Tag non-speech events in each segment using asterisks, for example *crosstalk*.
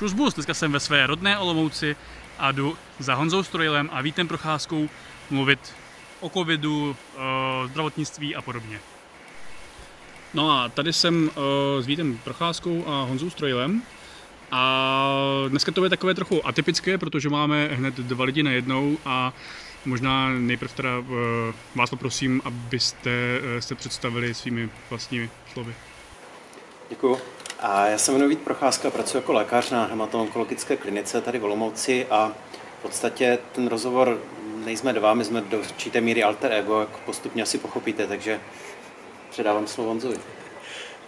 Šus bus, dneska jsem ve své rodné Olomouci a jdu za Honzou Strojilem a Vítem Procházkou mluvit o covidu, o zdravotnictví a podobně. No a tady jsem s Vítem Procházkou a Honzou Strojilem a dneska to je takové trochu atypické, protože máme hned dva lidi na jednou a možná nejprve teda vás poprosím, abyste se představili svými vlastními slovy. Děkuji. A já se jmenuji Vít Procházka, pracuji jako lékař na hematoonkologické klinice tady v Olomouci a v podstatě ten rozhovor nejsme dva, my jsme do určité míry alter ego, jak postupně asi pochopíte, takže předávám slovo Honzovi.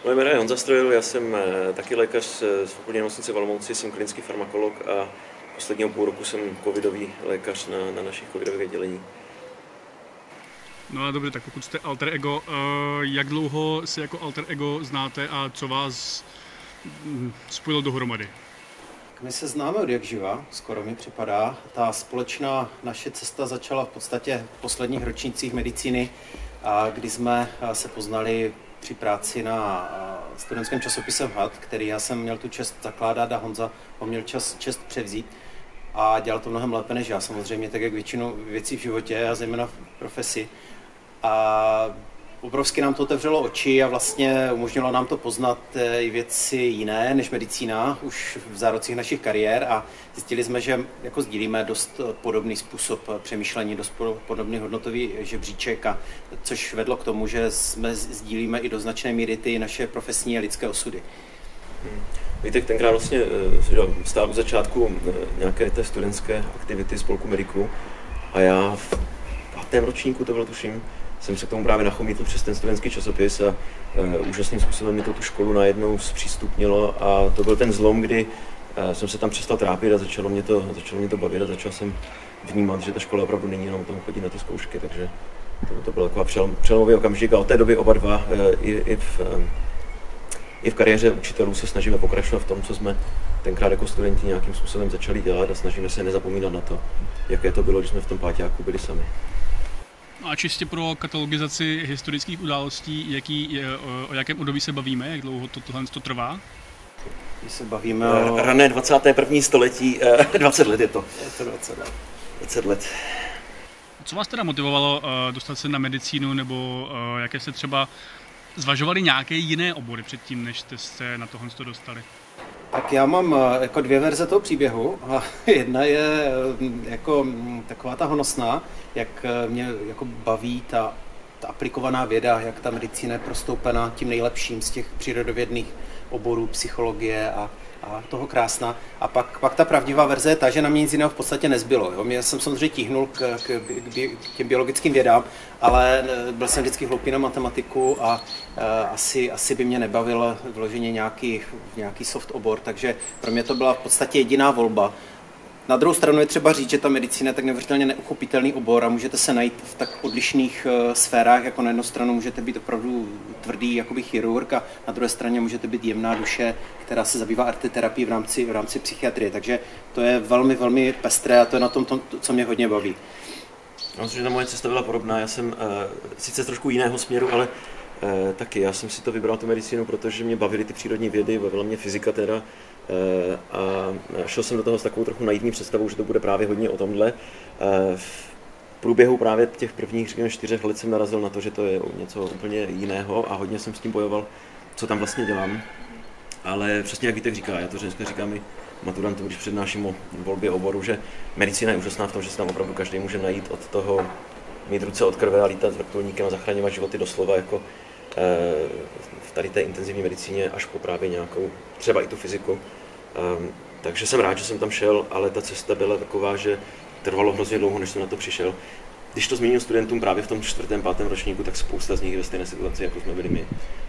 Moje jméno je Honza Strojil, já jsem eh, taky lékař z fakultní nemocnice v Olomouci, jsem klinický farmakolog a posledního půl roku jsem covidový lékař na, na našich covidových oddělení. No a dobře, tak pokud jste alter ego, eh, jak dlouho si jako alter ego znáte a co vás spojilo dohromady? My se známe od jak živa, skoro mi připadá. Ta společná naše cesta začala v podstatě v posledních ročnících medicíny, kdy jsme se poznali při práci na studentském časopise HAD, který já jsem měl tu čest zakládat a Honza ho měl čas, čest převzít a dělal to mnohem lépe než já samozřejmě, tak jak většinu věcí v životě a zejména v profesi. A obrovsky nám to otevřelo oči a vlastně umožnilo nám to poznat eh, i věci jiné než medicína už v zárocích našich kariér a zjistili jsme, že jako sdílíme dost podobný způsob přemýšlení, dost podobný hodnotový žebříček, a což vedlo k tomu, že jsme sdílíme i do značné míry ty naše profesní a lidské osudy. Hmm. Víte, tenkrát vlastně eh, stál u začátku eh, nějaké té studentské aktivity spolku Mediku a já v pátém ročníku, to bylo tuším, jsem se k tomu právě nachomítl přes ten studentský časopis a uh, úžasným způsobem mi to tu školu najednou zpřístupnilo a to byl ten zlom, kdy uh, jsem se tam přestal trápit a začalo mě to, začalo mě to bavit a začal jsem vnímat, že ta škola opravdu není jenom o tom chodit na ty zkoušky, takže to, to byl taková přelom, přelomový okamžik a od té doby oba dva uh, i, i, v, uh, i v kariéře učitelů se snažíme pokračovat v tom, co jsme tenkrát jako studenti nějakým způsobem začali dělat a snažíme se nezapomínat na to, jaké to bylo, když jsme v tom páťáku byli sami. No a čistě pro katalogizaci historických událostí, jaký, o jakém období se bavíme, jak dlouho to tohle to trvá? Když se bavíme o... Rané 21. století, *laughs* 20 let je to. Je to 20 let. 20 let. Co vás teda motivovalo dostat se na medicínu, nebo jaké jste třeba zvažovali nějaké jiné obory předtím, než jste se na tohle dostali? Tak já mám eh, jako dvě verze toho příběhu. *laughs* Jedna je mm, jako mm, taková ta honosná, jak eh, mě jako baví ta, ta aplikovaná věda, jak ta medicína je prostoupena tím nejlepším z těch přírodovědných oborů psychologie a, a toho krásná. A pak, pak ta pravdivá verze je ta, že na mě nic jiného v podstatě nezbylo. Jo. Mě jsem samozřejmě tíhnul k, k, k těm biologickým vědám, ale eh, byl jsem vždycky hloupý na matematiku a uh, asi, asi by mě nebavil vloženě nějaký, nějaký soft obor, takže pro mě to byla v podstatě jediná volba. Na druhou stranu je třeba říct, že ta medicína je tak neuvěřitelně neuchopitelný obor a můžete se najít v tak odlišných uh, sférách, jako na jednu stranu můžete být opravdu tvrdý jakoby chirurg a na druhé straně můžete být jemná duše, která se zabývá arteterapií v rámci, v rámci psychiatrie. Takže to je velmi, velmi pestré a to je na tom, to, co mě hodně baví. Já myslím, že ta moje cesta byla podobná. Já jsem uh, sice trošku jiného směru, ale uh, taky. Já jsem si to vybral tu medicínu, protože mě bavily ty přírodní vědy, bavila mě fyzika teda. Eh, a šel jsem do toho s takovou trochu naivní představou, že to bude právě hodně o tomhle. Eh, v průběhu právě těch prvních, řekněme, čtyřech let jsem narazil na to, že to je něco úplně jiného a hodně jsem s tím bojoval, co tam vlastně dělám. Ale přesně jak Vítek říká, já to dneska říkám i maturantům, když přednáším o volbě oboru, že medicína je úžasná v tom, že se tam opravdu každý může najít od toho mít ruce od krve a lítat s vrtulníkem a zachraňovat životy doslova jako v tady té intenzivní medicíně až po právě nějakou, třeba i tu fyziku. Um, takže jsem rád, že jsem tam šel, ale ta cesta byla taková, že trvalo hrozně dlouho, než jsem na to přišel. Když to zmíním studentům právě v tom čtvrtém, pátém ročníku, tak spousta z nich je ve stejné situaci, jako jsme byli my.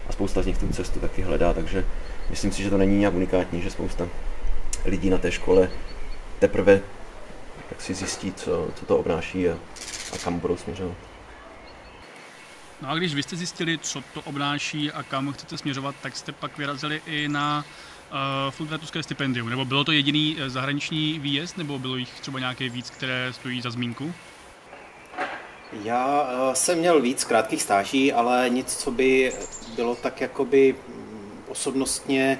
A spousta z nich tu cestu taky hledá, takže myslím si, že to není nějak unikátní, že spousta lidí na té škole teprve tak si zjistí, co, co to obnáší a, a kam budou směřovat. No a když vy jste zjistili, co to obnáší a kam chcete směřovat, tak jste pak vyrazili i na uh, Fulbrightovské stipendium. Nebo bylo to jediný eh, zahraniční výjezd, nebo bylo jich třeba nějaké víc, které stojí za zmínku? Já uh, jsem měl víc krátkých stáží, ale nic, co by bylo tak jakoby mm, osobnostně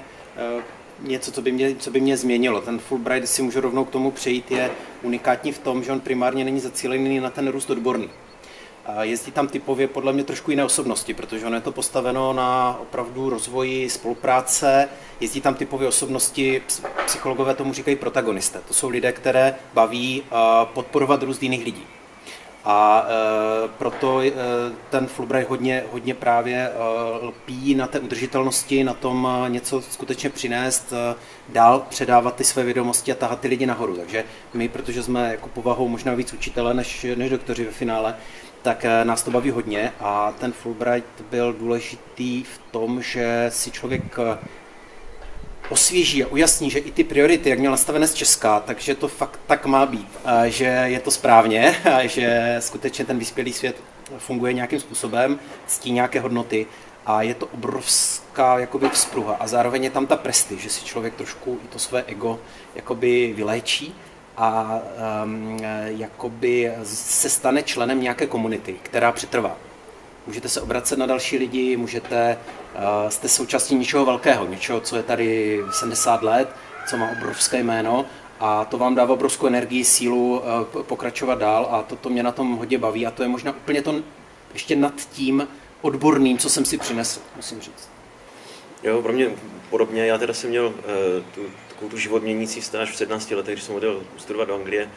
uh, něco, co by, mě, co by mě změnilo. Ten Fulbright, si můžu rovnou k tomu přejít, je unikátní v tom, že on primárně není zacílený na ten růst odborný. Jezdí tam typově podle mě trošku jiné osobnosti, protože ono je to postaveno na opravdu rozvoji spolupráce, jezdí tam typově osobnosti, psychologové tomu říkají protagonisté. To jsou lidé, které baví podporovat růst jiných lidí. A e, proto e, ten Fulbright hodně, hodně právě e, lpí na té udržitelnosti, na tom něco skutečně přinést, dál předávat ty své vědomosti a tahat ty lidi nahoru. Takže my, protože jsme jako povahou možná víc učitele než, než doktoři ve finále, tak e, nás to baví hodně a ten Fulbright byl důležitý v tom, že si člověk e, osvěží a ujasní, že i ty priority, jak měl nastavené z Česka, takže to fakt tak má být, že je to správně, *laughs* že skutečně ten vyspělý svět funguje nějakým způsobem, ctí nějaké hodnoty a je to obrovská jakoby vzpruha. A zároveň je tam ta presty, že si člověk trošku i to své ego jakoby vyléčí a um, jakoby se stane členem nějaké komunity, která přetrvá. Můžete se obracet na další lidi, můžete, uh, jste součástí něčeho velkého, něčeho, co je tady 70 let, co má obrovské jméno a to vám dává obrovskou energii, sílu uh, pokračovat dál a to, to mě na tom hodně baví a to je možná úplně to ještě nad tím odborným, co jsem si přinesl, musím říct. Jo, pro mě podobně. Já teda jsem měl uh, tu, takovou tu život měnící stáž v 17 letech, když jsem odjel studovat do Anglie,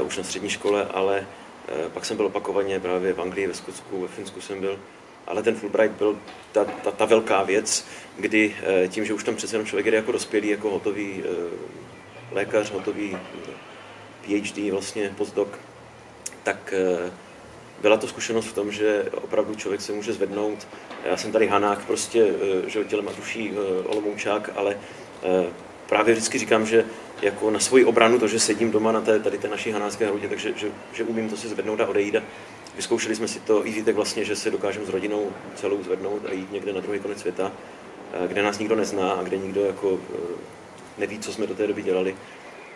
uh, už na střední škole, ale Eh, pak jsem byl opakovaně právě v Anglii, ve Skotsku, ve Finsku jsem byl. Ale ten Fulbright byl ta, ta, ta velká věc, kdy eh, tím, že už tam přece jenom člověk je jako dospělý, jako hotový eh, lékař, hotový PhD, vlastně postdoc, tak byla to zkušenost v tom, že opravdu člověk se může zvednout. Já jsem tady Hanák, prostě, že tělem a duší Olomoučák, ale právě vždycky říkám, že jako na svoji obranu to, že sedím doma na té, tady té naší hanácké hrudě, takže že, že umím to si zvednout a odejít. Vyzkoušeli jsme si to i víte vlastně, že se dokážeme s rodinou celou zvednout a jít někde na druhý konec světa, eh, kde nás nikdo nezná a kde nikdo jako eh, neví, co jsme do té doby dělali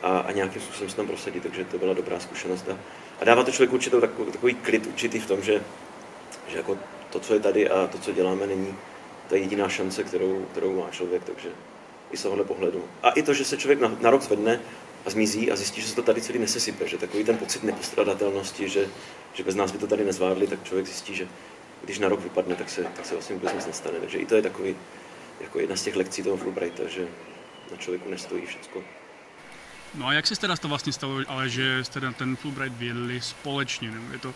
a, a nějakým způsobem se tam prosadit, takže to byla dobrá zkušenost. A, a dává to člověku určitou takový, takový klid určitý v tom, že, že jako to, co je tady a to, co děláme, není ta jediná šance, kterou, kterou má člověk, takže i z tohohle pohledu. A i to, že se člověk na, na rok zvedne a zmizí a zjistí, že se to tady celý nesesype, že takový ten pocit nepostradatelnosti, že, že bez nás by to tady nezvládli, tak člověk zjistí, že když na rok vypadne, tak se, tak se vlastně vůbec nic nestane. Takže i to je takový, jako jedna z těch lekcí toho Fulbrighta, že na člověku nestojí všechno. No a jak se teda to vlastně stalo, ale že jste ten Fulbright věděli společně? Nebo je to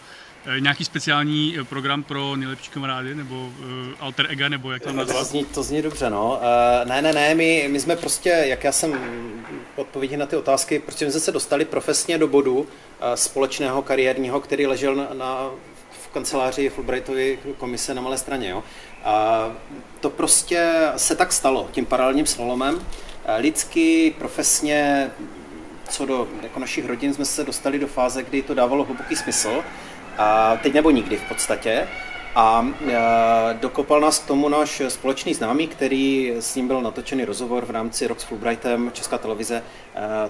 nějaký speciální eh, program pro nejlepší kamarády, nebo uh, alter ega, nebo jak to nazvat? To zní, to zní dobře, no. Uh, ne, ne, ne, my, my jsme prostě, jak já jsem odpovědi na ty otázky, prostě jsme se dostali profesně do bodu uh, společného kariérního, který ležel na, na v kanceláři Fulbrightovy komise na Malé straně. Jo. A to prostě se tak stalo tím paralelním slalomem. Lidsky, profesně, co do jako našich rodin jsme se dostali do fáze, kdy to dávalo hluboký smysl a teď nebo nikdy v podstatě. A dokopal nás k tomu náš společný známý, který s ním byl natočený rozhovor v rámci Rock s Fulbrightem, Česká televize,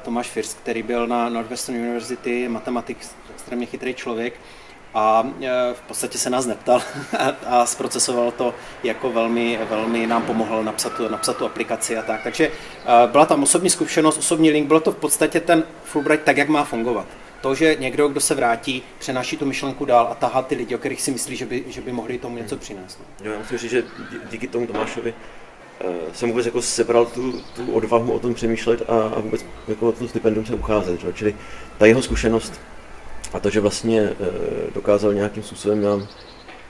Tomáš First, který byl na Northwestern University, matematik, extrémně chytrý člověk a v podstatě se nás neptal *laughs* a zprocesoval to jako velmi, velmi nám pomohl napsat tu, napsat tu aplikaci a tak. Takže byla tam osobní zkušenost, osobní link, bylo to v podstatě ten Fulbright tak, jak má fungovat to, že někdo, kdo se vrátí, přenáší tu myšlenku dál a tahá ty lidi, o kterých si myslí, že by, že by mohli tomu něco přinést. No. Já musím říct, že díky tomu Tomášovi uh, jsem vůbec jako sebral tu, tu odvahu o tom přemýšlet a, a vůbec jako o to stipendium se ucházet. Že? Čili ta jeho zkušenost a to, že vlastně uh, dokázal nějakým způsobem nám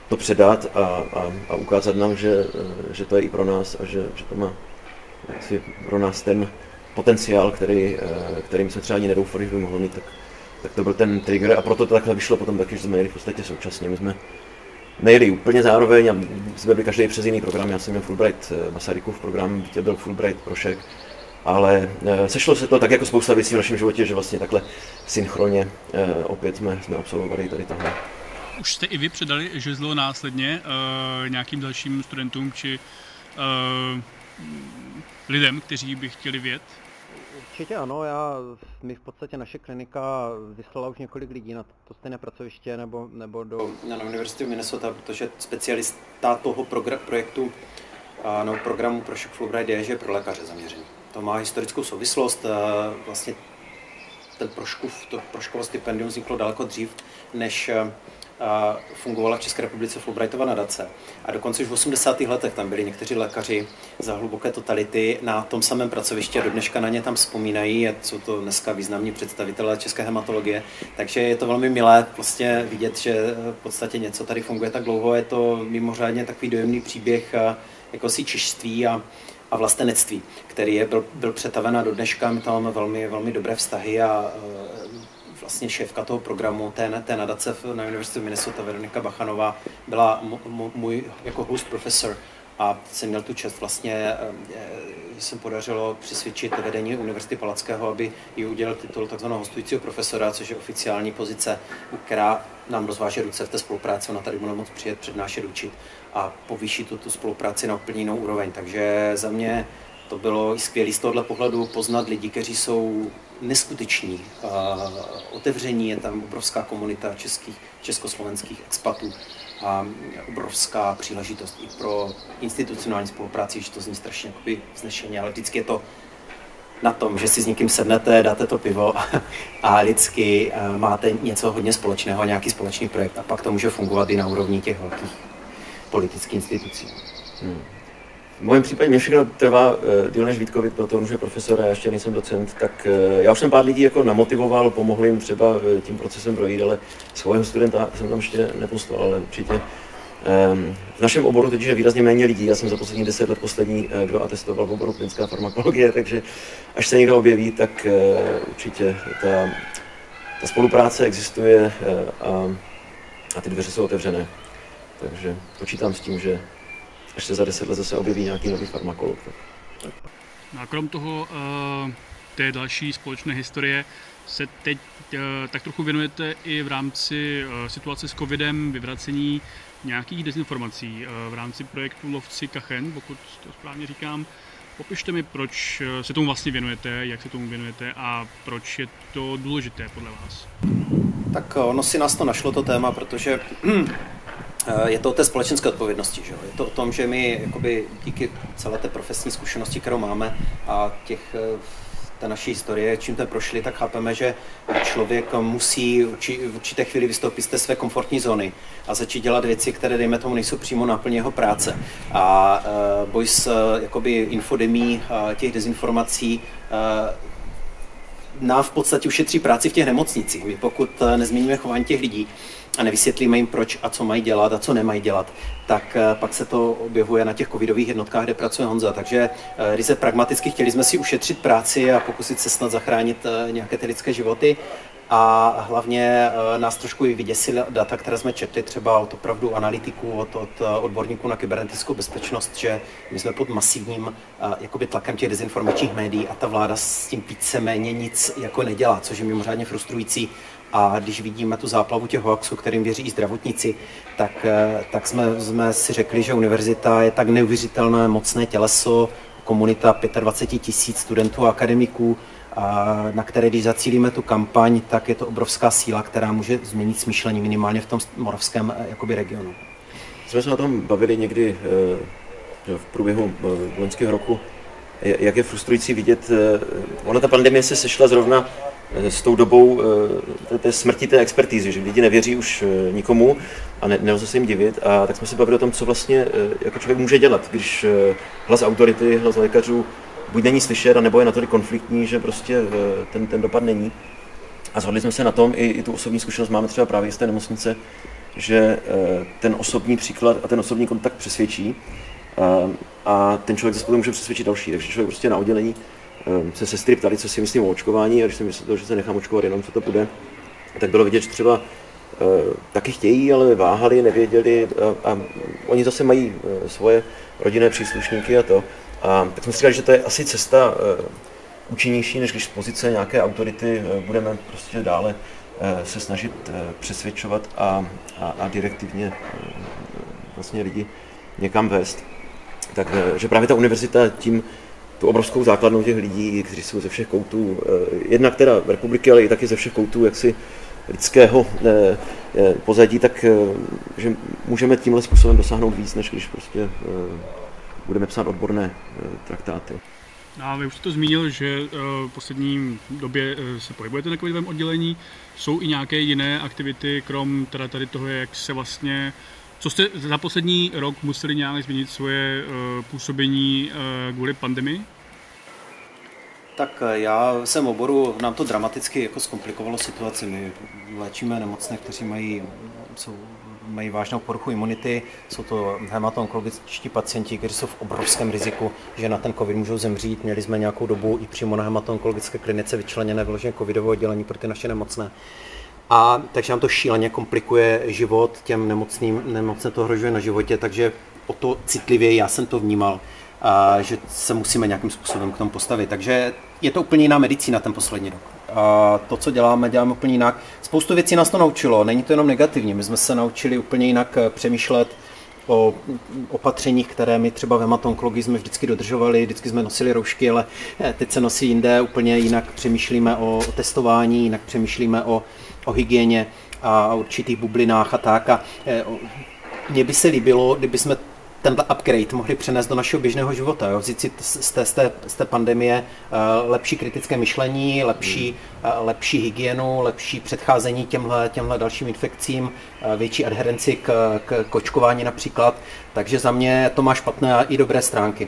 to předat a, a, a ukázat nám, že, uh, že to je i pro nás a že, že to má pro nás ten potenciál, který, kterým se třeba ani nedoufali, že by mohl mít, tak, tak to byl ten trigger a proto to takhle vyšlo potom taky, že jsme jeli v podstatě současně. My jsme nejeli úplně zároveň a jsme byli každý přes jiný program. Já jsem měl Fulbright eh, Masarykův program, Vítě byl Fulbright Prošek, ale eh, sešlo se to tak jako spousta věcí v našem životě, že vlastně takhle synchronně eh, opět jsme, jsme absolvovali tady tohle. Už jste i vy předali žezlo následně uh, nějakým dalším studentům či uh, lidem, kteří by chtěli vědět Určitě ano, já, my v podstatě naše klinika vyslala už několik lidí na to stejné pracoviště nebo, nebo do... Na univerzitu Minnesota, protože specialista toho progr- projektu no, programu pro Shock Fulbright je, že je pro lékaře zaměřený. to má historickou souvislost. Vlastně ten Proškův, to Proškovo stipendium vzniklo daleko dřív, než fungovala v České republice Fulbrightova nadace. A dokonce už v 80. letech tam byli někteří lékaři za hluboké totality na tom samém pracovišti a do dneška na ně tam vzpomínají a jsou to dneska významní představitelé české hematologie. Takže je to velmi milé vlastně vidět, že v podstatě něco tady funguje tak dlouho. Je to mimořádně takový dojemný příběh jako si češství a, a vlastenectví, který je, byl, byl přetaven a do dneška my tam máme velmi, velmi dobré vztahy a vlastně šéfka toho programu té, té nadace na Univerzitě Minnesota, Veronika Bachanová, byla můj jako host profesor a jsem měl tu čest vlastně, eh, že jsem podařilo přesvědčit vedení Univerzity Palackého, aby ji udělal titul tzv. hostujícího profesora, což je oficiální pozice, která nám rozváže ruce v té spolupráci. Ona tady bude moc přijet, přednášet, učit a povýšit tu, tu spolupráci na úplně jinou úroveň. Takže za mě to bylo skvělé z tohohle pohledu poznat lidi, kteří jsou neskuteční, otevření, je tam obrovská komunita českých, československých expatů a obrovská příležitost i pro institucionální spolupráci, že to zní strašně jakoby vznešeně, ale vždycky je to na tom, že si s někým sednete, dáte to pivo a lidsky máte něco hodně společného, nějaký společný projekt a pak to může fungovat i na úrovni těch velkých politických institucí. Hmm. V mém případě mě všechno trvá uh, díl než Vítkovi, protože že profesor a já ještě nejsem docent, tak uh, já už jsem pár lidí jako namotivoval, pomohl jim třeba uh, tím procesem projít, ale svého studenta jsem tam ještě neposlal, ale určitě. Um, v našem oboru teď je výrazně méně lidí, já jsem za poslední deset let poslední, kdo atestoval v oboru klinická farmakologie, takže až se někdo objeví, tak určitě ta, ta spolupráce existuje a, a ty dveře jsou otevřené. Takže počítám s tím, že až se za deset let zase objeví nějaký nový farmakolog. Tak. No a krom toho uh, té další společné historie se teď uh, tak trochu věnujete i v rámci uh, situace s covidem, vyvracení nějakých dezinformací v rámci projektu Lovci Kachen, pokud to správně říkám. Popište mi, proč se tomu vlastně věnujete, jak se tomu věnujete a proč je to důležité podle vás. Tak ono si nás to našlo to téma, protože Eh, *clears throat* je to o té společenské odpovědnosti. Že? Je to o tom, že my jakoby, díky celé té profesní zkušenosti, kterou máme a těch eh, té naší historie, čím jsme prošli, tak chápeme, že člověk musí v určité chvíli vystoupit z té své komfortní zóny a začít dělat věci, které, dejme tomu, nejsou přímo náplně jeho práce. A uh, boj s jakoby infodemí těch dezinformací nám v podstatě ušetří práci v těch nemocnicích. Pokud nezměníme chování těch lidí, a nevysvětlíme jim, proč a co mají dělat a co nemají dělat, tak eh, pak se to objevuje na těch covidových jednotkách, kde pracuje Honza. Takže eh, ryze pragmaticky chtěli jsme si ušetřit práci a pokusit se snad zachránit eh, nějaké ty lidské životy. A hlavně nás trošku i vyděsily data, které jsme četli třeba od opravdu analytiků, od, od odborníků na kybernetickou bezpečnost, že my jsme pod masivním jakoby tlakem těch dezinformačních médií a ta vláda s tím víceméně nic jako nedělá, což je mimořádně frustrující a když vidíme tu záplavu těch hoaxů, kterým věří i zdravotníci, tak, eh, tak jsme, jsme si řekli, že univerzita je tak neuvěřitelné mocné těleso, komunita 25 tisíc studentů a akademiků, a na které, když zacílíme tu kampaň, tak je to obrovská síla, která může změnit smýšlení minimálně v tom moravském eh, jakoby, regionu. Jsme se o tom bavili někdy eh, v průběhu loňského roku, jak je frustrující vidět, ona ta pandemie se sešla zrovna s tou dobou eh, té smrti té expertízy, že lidi nevěří už eh, nikomu a ne, nelze se jim divit. A tak jsme se bavili o tom, co vlastně jako člověk může dělat, když hlas autority, hlas lékařů buď není slyšet, nebo je natolik konfliktní, že prostě ten, ten dopad není. A shodli jsme se na tom, i, i tu osobní zkušenost máme třeba právě z té nemocnice, že ten osobní příklad a ten osobní kontakt přesvědčí a, ten člověk zase může přesvědčit další. Takže člověk prostě na oddělení se sestry ptali, co si myslím o očkování a když jsem myslel, že se nechám očkovat jenom, co to bude, tak bylo vidět, že třeba eh, taky chtějí, ale váhali, nevěděli a, a oni zase mají eh, svoje rodinné příslušníky a to. A tak jsme si říkali, že to je asi cesta eh, účinnější, než když z pozice nějaké autority budeme prostě dále se snažit přesvědčovat a, a, a direktivně vlastně lidi někam vést. Tak, že právě ta univerzita tím tu obrovskou základnou těch lidí, kteří jsou ze všech koutů, eh, jednak teda republiky, ale i taky ze všech koutů jaksi lidského eh, eh, pozadí, tak že můžeme tímhle způsobem dosáhnout víc, než když prostě budeme psát odborné traktáty. No a vy už jste to zmínil, že v poslední době se pohybujete na covidovém oddělení. Jsou i nějaké jiné aktivity, krom teda tady toho, jak se vlastně co jste za poslední rok museli nějak změnit svoje působení kvůli pandemii? Tak eh, já jsem oboru, nám to dramaticky jako zkomplikovalo situaci. My léčíme nemocné, kteří mají, jsou, mají vážnou poruchu imunity. Jsou to hematoonkologičtí pacienti, kteří jsou v obrovském riziku, že na ten covid můžou zemřít. Měli jsme nějakou dobu i přímo na hematoonkologické klinice vyčleněné vyloženě covidové oddělení pro ty naše nemocné. A takže nám to šíleně komplikuje život těm nemocným, nemocné to ohrožuje na životě, takže o to citlivěji já jsem to vnímal a že se musíme nějakým způsobem k tomu postavit. Takže je to úplně jiná medicína ten poslední rok. A to, co děláme, děláme úplně jinak. Spoustu věcí nás to naučilo, není to jenom negativní. My jsme se naučili úplně jinak eh, přemýšlet o opatřeních, které my třeba v hematonkologii jsme vždycky dodržovali, vždycky jsme nosili roušky, ale eh, teď se nosí jinde, úplně jinak přemýšlíme o, testování, jinak přemýšlíme o, o hygieně a určitých bublinách a tak. A eh, mně by se líbilo, kdyby jsme tenhle upgrade mohli přenést do našeho běžného života. Jo? Vzít si z té, z té, z té pandemie uh, lepší kritické myšlení, lepší, uh, lepší hygienu, lepší předcházení těmhle, těmhle dalším infekcím, větší adherenci k, k kočkování například. Takže za mě to má špatné i dobré stránky.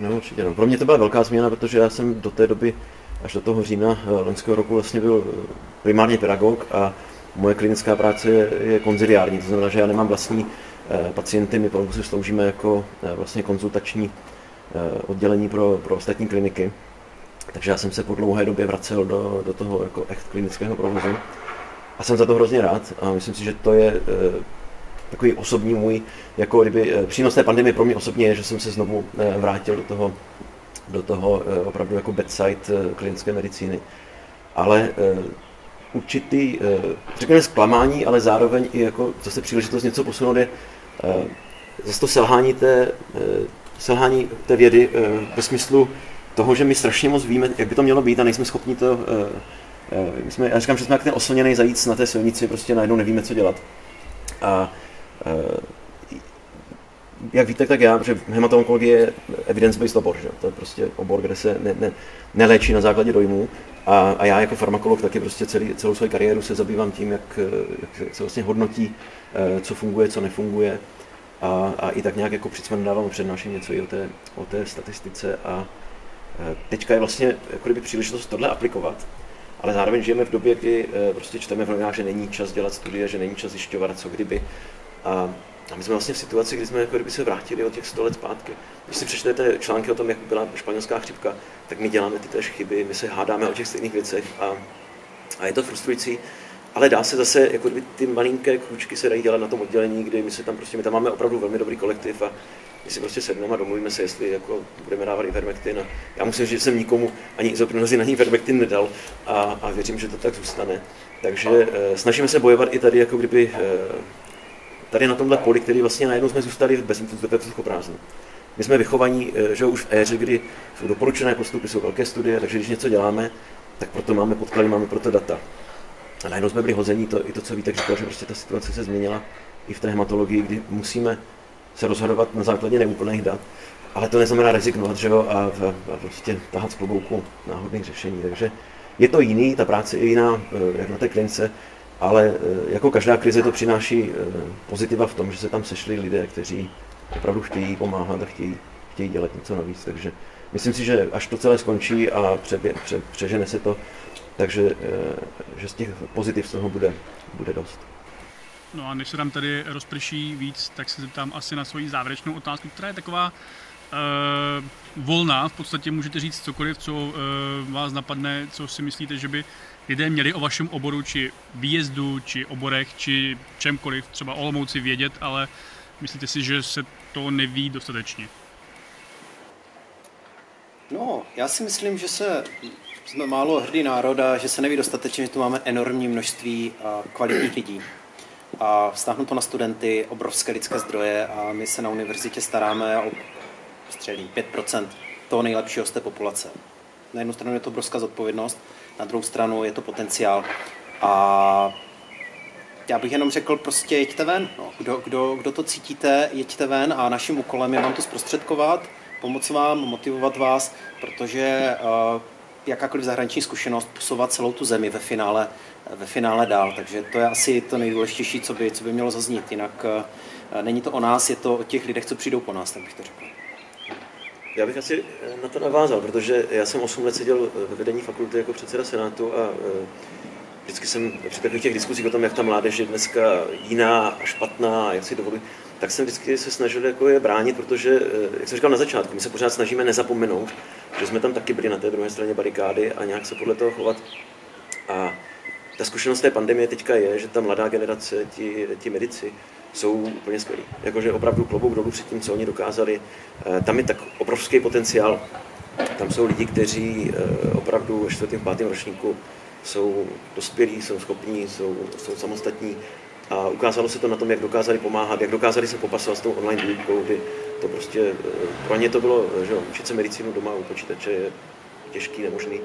No určitě. No. Pro mě to byla velká změna, protože já jsem do té doby, až do toho října loňského roku vlastně byl primárně pedagog a moje klinická práce je, je konziliární, to znamená, že já nemám vlastní Eh, pacienty. My si sloužíme jako eh, vlastně konzultační eh, oddělení pro, pro ostatní kliniky. Takže já jsem se po dlouhé době vracel do, do toho jako echt klinického provozu. A jsem za to hrozně rád a myslím si, že to je takový osobní můj, jako kdyby přínos té pandemie pro mě osobně je, že jsem se znovu vrátil do toho, do toho opravdu jako bedside klinické medicíny. Ale určitý, řekněme, zklamání, ale zároveň i jako zase příležitost něco posunout je Eh, zase to selhání té, eh, selhání té vědy eh, ve smyslu toho, že my strašně moc víme, jak by to mělo být a nejsme schopni to... My jsme, já říkám, že jsme jak ten oslněný zajíc na té silnici, prostě najednou nevíme, co dělat. A jak víte, tak já, že hematoonkologie je evidence-based obor, že? to je prostě obor, kde se ne, ne, neléčí na základě dojmů. A, a já jako farmakolog taky prostě celý, celou svou kariéru se zabývám tím, jak, jak se vlastně hodnotí Eh, co funguje, co nefunguje. A, a i tak nějak jako dávám přednáším něco i o té, o té statistice a eh, teďka je vlastně jako kdyby příležitost tohle aplikovat, ale zároveň žijeme v době, kdy eh, prostě čteme v novinách, že není čas dělat studie, že není čas zjišťovat, co kdyby. A, a my jsme vlastně v situaci, kdy jsme jako kdyby se vrátili o těch 100 let zpátky. Když si přečtete články o tom, jak byla španělská chřipka, tak my děláme ty též chyby, my se hádáme o těch stejných věcech a, a je to frustrující, ale dá se zase, jako kdyby ty malinké kručky se dají dělat na tom oddělení, kdy my se tam prostě, my tam máme opravdu velmi dobrý kolektiv a my si prostě sedneme a domluvíme se, jestli jako budeme dávat Ivermectin. A já musím říct, že jsem nikomu ani izoprinozin, ani Ivermectin nedal a, a věřím, že to tak zůstane. Takže e, snažíme se bojovat i tady, jako kdyby e, tady na tomhle poli, který vlastně najednou jsme zůstali bez vzduchoprázdnu. My jsme vychovaní, e, že už v éře, kdy jsou doporučené postupy, jsou velké studie, takže když něco děláme, tak proto máme podklady, máme proto data. A najednou jsme byli hození, to, i to, co víte, říkal, že prostě ta situace se změnila i v té hematologii, kdy musíme se rozhodovat na základě neúplných dat. Ale to neznamená rezignovat, že jo, a, a, a prostě tahat z klobouku náhodných řešení. Takže je to jiný, ta práce je jiná, eh, jak na té klince, ale eh, jako každá krize to přináší eh, pozitiva v tom, že se tam sešli lidé, kteří opravdu chtějí pomáhat a chtějí, chtějí dělat něco navíc. Takže myslím si, že až to celé skončí a pře, pře, přežene se to, takže eh, že z těch pozitiv z toho bude, bude dost. No a než se tam tady rozprší víc, tak se zeptám asi na svoji závěrečnou otázku, která je taková volná. V podstatě můžete říct cokoliv, co uh, vás napadne, co si myslíte, že by lidé měli o vašem oboru, či výjezdu, či oborech, či čemkoliv, třeba o Olomouci vědět, ale myslíte si, že se to neví dostatečně? No, já si myslím, že se jsme málo hrdý národ a že se neví dostatečně, že tu máme enormní množství kvalitních lidí. A vztáhnu to na studenty, obrovské lidské zdroje a my se na univerzitě staráme o střelí 5% toho nejlepšího z té populace. Na jednu stranu je to obrovská zodpovědnost, na druhou stranu je to potenciál. A já bych jenom řekl, prostě jeďte ven. No. Kdo, kdo, kdo to cítíte, jeďte ven a naším úkolem je vám to zprostředkovat pomoct vám, motivovat vás, protože jakákoliv zahraniční zkušenost posouvat celou tu zemi ve finále, ve finále dál. Takže to je asi to nejdůležitější, co by, co by mělo zaznít. Jinak není to o nás, je to o těch lidech, co přijdou po nás, tak bych to řekl. Já bych asi na to navázal, protože já jsem 8 let seděl ve vedení fakulty jako předseda Senátu a vždycky jsem při takových těch diskuzích o tom, jak ta mládež je dneska jiná a špatná, jak si dovolí, tak jsem vždycky se snažil jako je bránit, protože, eh, jak jsem říkal na začátku, my se pořád snažíme nezapomenout, že jsme tam taky byli na té druhé straně barikády a nějak se podle toho chovat. A ta zkušenost té pandemie teďka je, že ta mladá generace, ti, ti medici, jsou úplně skvělí. Jakože opravdu klobouk dolů před tím, co oni dokázali. Eh, tam je tak obrovský potenciál. Tam jsou lidi, kteří eh, opravdu ve čtvrtém, pátém ročníku jsou dospělí, jsou schopní, jsou, jsou samostatní a ukázalo se to na tom, jak dokázali pomáhat, jak dokázali se popasovat s tou online výukou, kdy to prostě, eh, pro ně to bylo, že jo, učit se medicínu doma u počítače je těžký, nemožný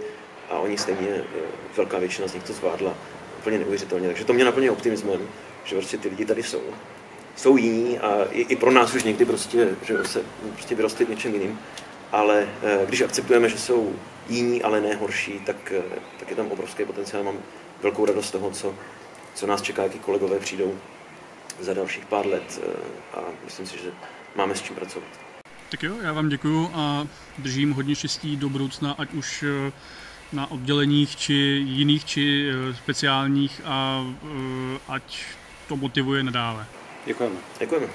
a oni stejně, velká většina z nich to zvládla úplně neuvěřitelně. Takže to mě naplňuje optimismem, že prostě ty lidi tady jsou. Jsou jiní a i, i pro nás už někdy prostě, že se prostě vyrostli něčem jiným, ale eh, když akceptujeme, že jsou jiní, ale ne horší, tak, tak je tam obrovský potenciál. Mám velkou radost z toho, co, co nás čeká, jaký kolegové přijdou za dalších pár let eh, a myslím si, že máme s čím pracovat. Tak jo, já vám děkuju a držím hodně štěstí do budoucna, ať už eh, na odděleních, či jiných, či eh, speciálních a ať to motivuje nadále. Equam.